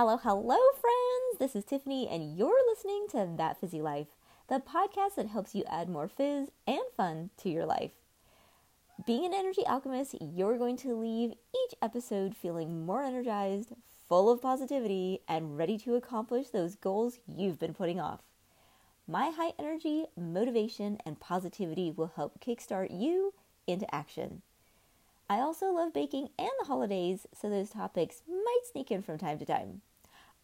Hello, hello, friends. This is Tiffany, and you're listening to That Fizzy Life, the podcast that helps you add more fizz and fun to your life. Being an energy alchemist, you're going to leave each episode feeling more energized, full of positivity, and ready to accomplish those goals you've been putting off. My high energy, motivation, and positivity will help kickstart you into action. I also love baking and the holidays, so those topics might sneak in from time to time.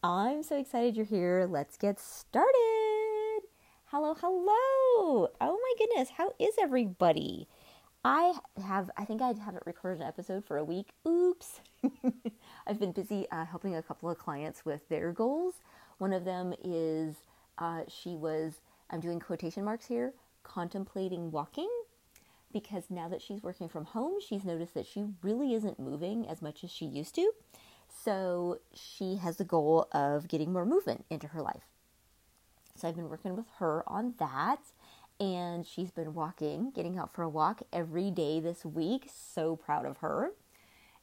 I'm so excited you're here. Let's get started. Hello, hello. Oh my goodness, how is everybody? I have, I think I haven't recorded an episode for a week. Oops. I've been busy uh, helping a couple of clients with their goals. One of them is uh, she was, I'm doing quotation marks here, contemplating walking because now that she's working from home, she's noticed that she really isn't moving as much as she used to. So she has the goal of getting more movement into her life. So I've been working with her on that. And she's been walking, getting out for a walk every day this week. So proud of her.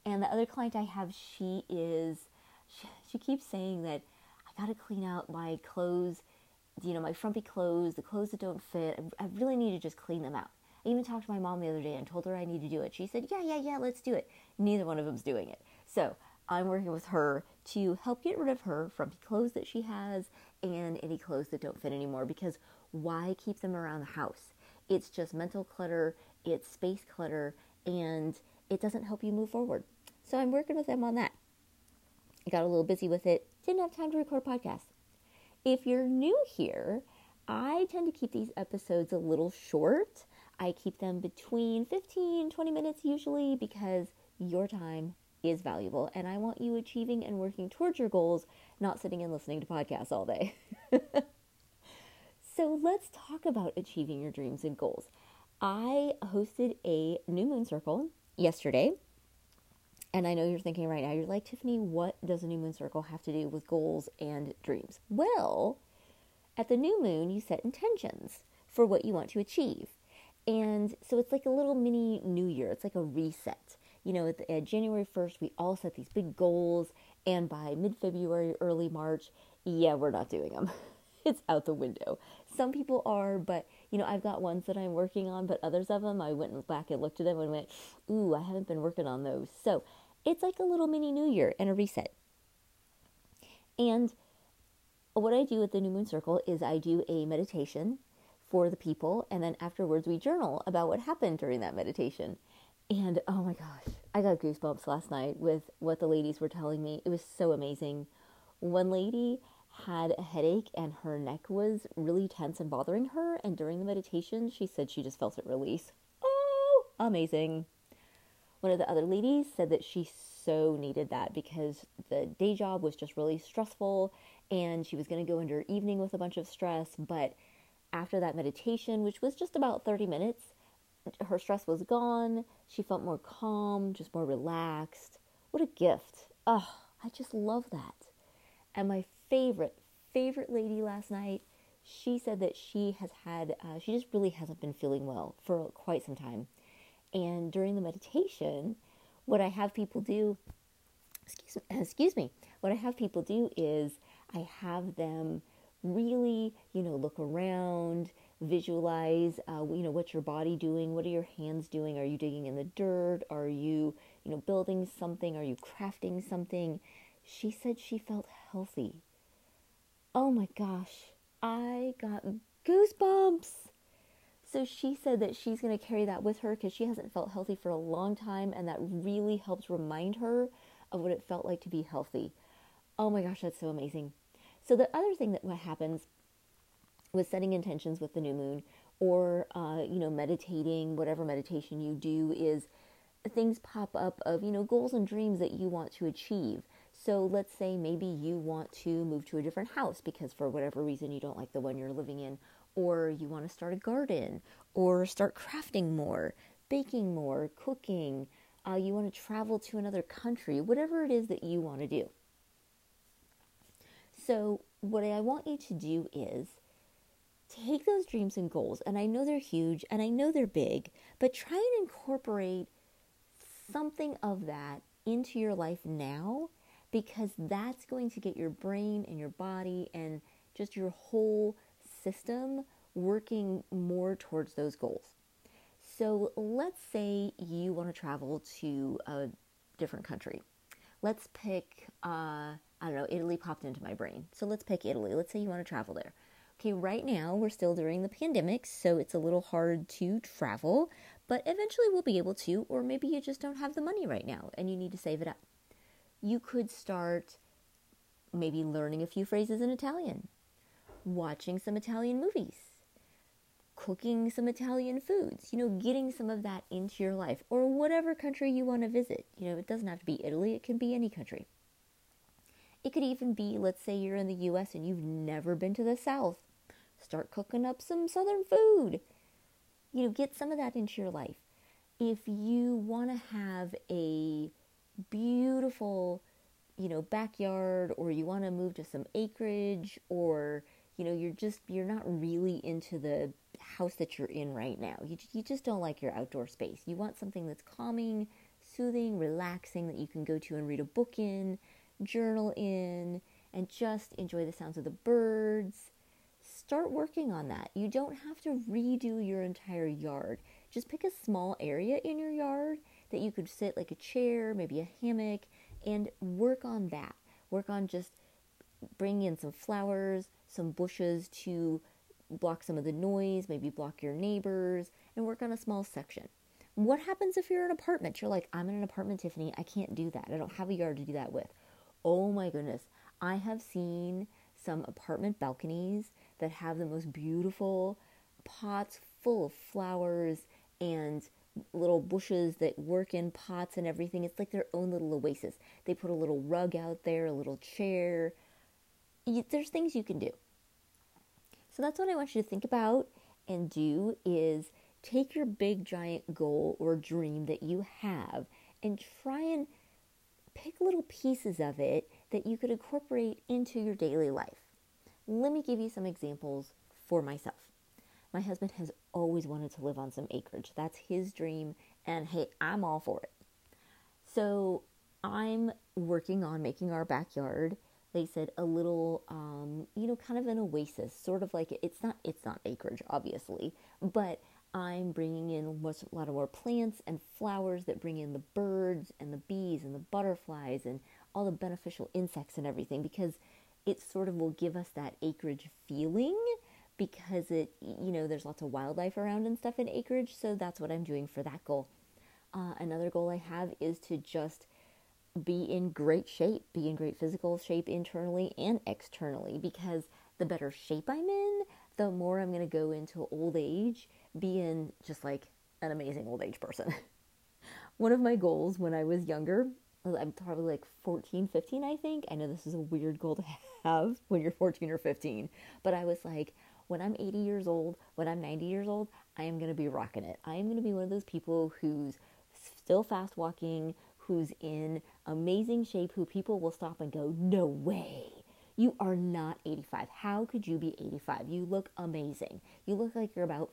And the other client I have, she is, she, she keeps saying that I got to clean out my clothes, you know, my frumpy clothes, the clothes that don't fit. I, I really need to just clean them out. I even talked to my mom the other day and told her I need to do it. She said, Yeah, yeah, yeah, let's do it. Neither one of them's doing it. So I'm working with her to help get rid of her frumpy clothes that she has and any clothes that don't fit anymore because why keep them around the house? It's just mental clutter, it's space clutter, and it doesn't help you move forward. So I'm working with them on that. I got a little busy with it, didn't have time to record a podcast. If you're new here, I tend to keep these episodes a little short I keep them between 15, 20 minutes usually because your time is valuable and I want you achieving and working towards your goals, not sitting and listening to podcasts all day. so let's talk about achieving your dreams and goals. I hosted a new moon circle yesterday. And I know you're thinking right now, you're like, Tiffany, what does a new moon circle have to do with goals and dreams? Well, at the new moon, you set intentions for what you want to achieve. And so it's like a little mini new year. It's like a reset. You know, at, at January 1st, we all set these big goals. And by mid February, early March, yeah, we're not doing them. it's out the window. Some people are, but you know, I've got ones that I'm working on, but others of them, I went back and looked at them and went, ooh, I haven't been working on those. So it's like a little mini new year and a reset. And what I do at the New Moon Circle is I do a meditation for the people. And then afterwards, we journal about what happened during that meditation. And oh my gosh, I got goosebumps last night with what the ladies were telling me. It was so amazing. One lady had a headache and her neck was really tense and bothering her. And during the meditation, she said she just felt it release. Oh, amazing. One of the other ladies said that she so needed that because the day job was just really stressful and she was going to go into her evening with a bunch of stress, but after that meditation, which was just about 30 minutes, her stress was gone. She felt more calm, just more relaxed. What a gift. Oh, I just love that. And my favorite, favorite lady last night, she said that she has had, uh, she just really hasn't been feeling well for quite some time. And during the meditation, what I have people do, excuse, me, excuse me, what I have people do is I have them really, you know, look around, visualize, uh, you know, what's your body doing? What are your hands doing? Are you digging in the dirt? Are you, you know, building something? Are you crafting something? She said she felt healthy. Oh my gosh, I got goosebumps. So she said that she's going to carry that with her because she hasn't felt healthy for a long time, and that really helps remind her of what it felt like to be healthy. Oh my gosh, that's so amazing. So the other thing that what happens with setting intentions with the new moon, or uh, you know meditating, whatever meditation you do, is things pop up of you know goals and dreams that you want to achieve. So let's say maybe you want to move to a different house because for whatever reason you don't like the one you're living in, or you want to start a garden, or start crafting more, baking more, cooking. Uh, you want to travel to another country, whatever it is that you want to do. So, what I want you to do is take those dreams and goals, and I know they're huge and I know they're big, but try and incorporate something of that into your life now because that's going to get your brain and your body and just your whole system working more towards those goals. So let's say you want to travel to a different country. Let's pick, uh, I don't know, Italy popped into my brain. So let's pick Italy. Let's say you want to travel there. Okay, right now we're still during the pandemic, so it's a little hard to travel, but eventually we'll be able to, or maybe you just don't have the money right now and you need to save it up. You could start maybe learning a few phrases in Italian, watching some Italian movies, cooking some Italian foods, you know, getting some of that into your life or whatever country you want to visit. You know, it doesn't have to be Italy, it can be any country. It could even be, let's say you're in the US and you've never been to the South. Start cooking up some Southern food. You know, get some of that into your life. If you want to have a beautiful, you know, backyard or you want to move to some acreage or, you know, you're just, you're not really into the house that you're in right now. You, you just don't like your outdoor space. You want something that's calming, soothing, relaxing that you can go to and read a book in, journal in, and just enjoy the sounds of the birds. Start working on that. You don't have to redo your entire yard. Just pick a small area in your yard that you could sit like a chair, maybe a hammock, and work on that. Work on just bringing in some flowers, some bushes to block some of the noise, maybe block your neighbors, and work on a small section. What happens if you're in an apartment? You're like, I'm in an apartment, Tiffany. I can't do that. I don't have a yard to do that with. Oh my goodness. I have seen some apartment balconies that have the most beautiful pots full of flowers and little bushes that work in pots and everything. It's like their own little oasis. They put a little rug out there, a little chair. There's things you can do. So that's what I want you to think about and do is take your big giant goal or dream that you have and try and pick little pieces of it that you could incorporate into your daily life. Let me give you some examples for myself. My husband has always wanted to live on some acreage. That's his dream, and hey, I'm all for it. So I'm working on making our backyard they said a little um, you know kind of an oasis sort of like it's not it's not acreage obviously but i'm bringing in a lot of more plants and flowers that bring in the birds and the bees and the butterflies and all the beneficial insects and everything because it sort of will give us that acreage feeling because it you know there's lots of wildlife around and stuff in acreage so that's what i'm doing for that goal uh, another goal i have is to just be in great shape, be in great physical shape internally and externally because the better shape I'm in, the more I'm going to go into old age being just like an amazing old age person. One of my goals when I was younger, I'm probably like 14, 15, I think. I know this is a weird goal to have when you're 14 or 15, but I was like, when I'm 80 years old, when I'm 90 years old, I am going to be rocking it. I am going to be one of those people who's still fast walking, who's in amazing shape, who people will stop and go, No way. You are not 85. How could you be 85? You look amazing. You look like you're about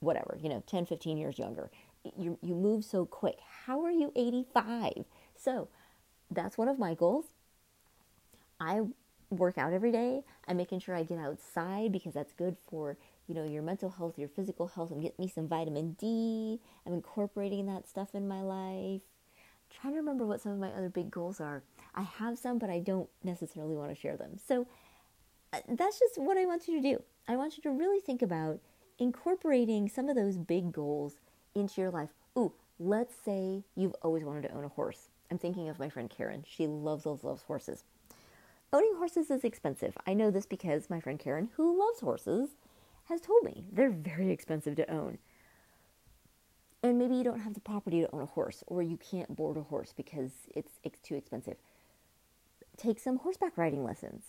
whatever, you know, 10, 15 years younger. You, you move so quick. How are you 85? So that's one of my goals. I work out every day. I'm making sure I get outside because that's good for, you know, your mental health, your physical health. I'm getting me some vitamin D. I'm incorporating that stuff in my life trying to remember what some of my other big goals are. I have some, but I don't necessarily want to share them. So uh, that's just what I want you to do. I want you to really think about incorporating some of those big goals into your life. Ooh, let's say you've always wanted to own a horse. I'm thinking of my friend Karen. She loves, loves, loves horses. Owning horses is expensive. I know this because my friend Karen, who loves horses, has told me they're very expensive to own. And maybe you don't have the property to own a horse, or you can't board a horse because it's, it's too expensive. Take some horseback riding lessons.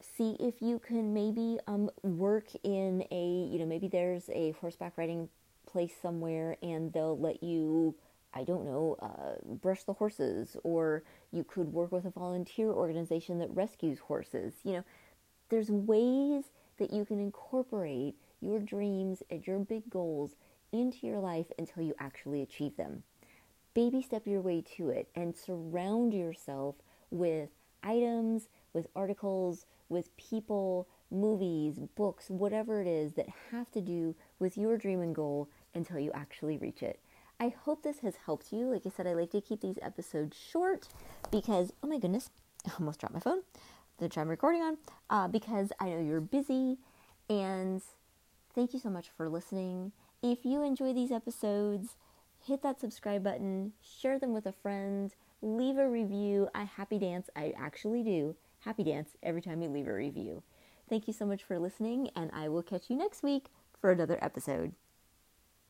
See if you can maybe um, work in a, you know, maybe there's a horseback riding place somewhere and they'll let you, I don't know, uh, brush the horses, or you could work with a volunteer organization that rescues horses. You know, there's ways that you can incorporate your dreams and your big goals into your life until you actually achieve them. Baby step your way to it and surround yourself with items, with articles, with people, movies, books, whatever it is that have to do with your dream and goal until you actually reach it. I hope this has helped you. Like I said, I like to keep these episodes short because, oh my goodness, I almost dropped my phone, which I'm recording on, uh, because I know you're busy. And thank you so much for listening. If you enjoy these episodes, hit that subscribe button, share them with a friend, leave a review. I happy dance. I actually do happy dance every time you leave a review. Thank you so much for listening, and I will catch you next week for another episode.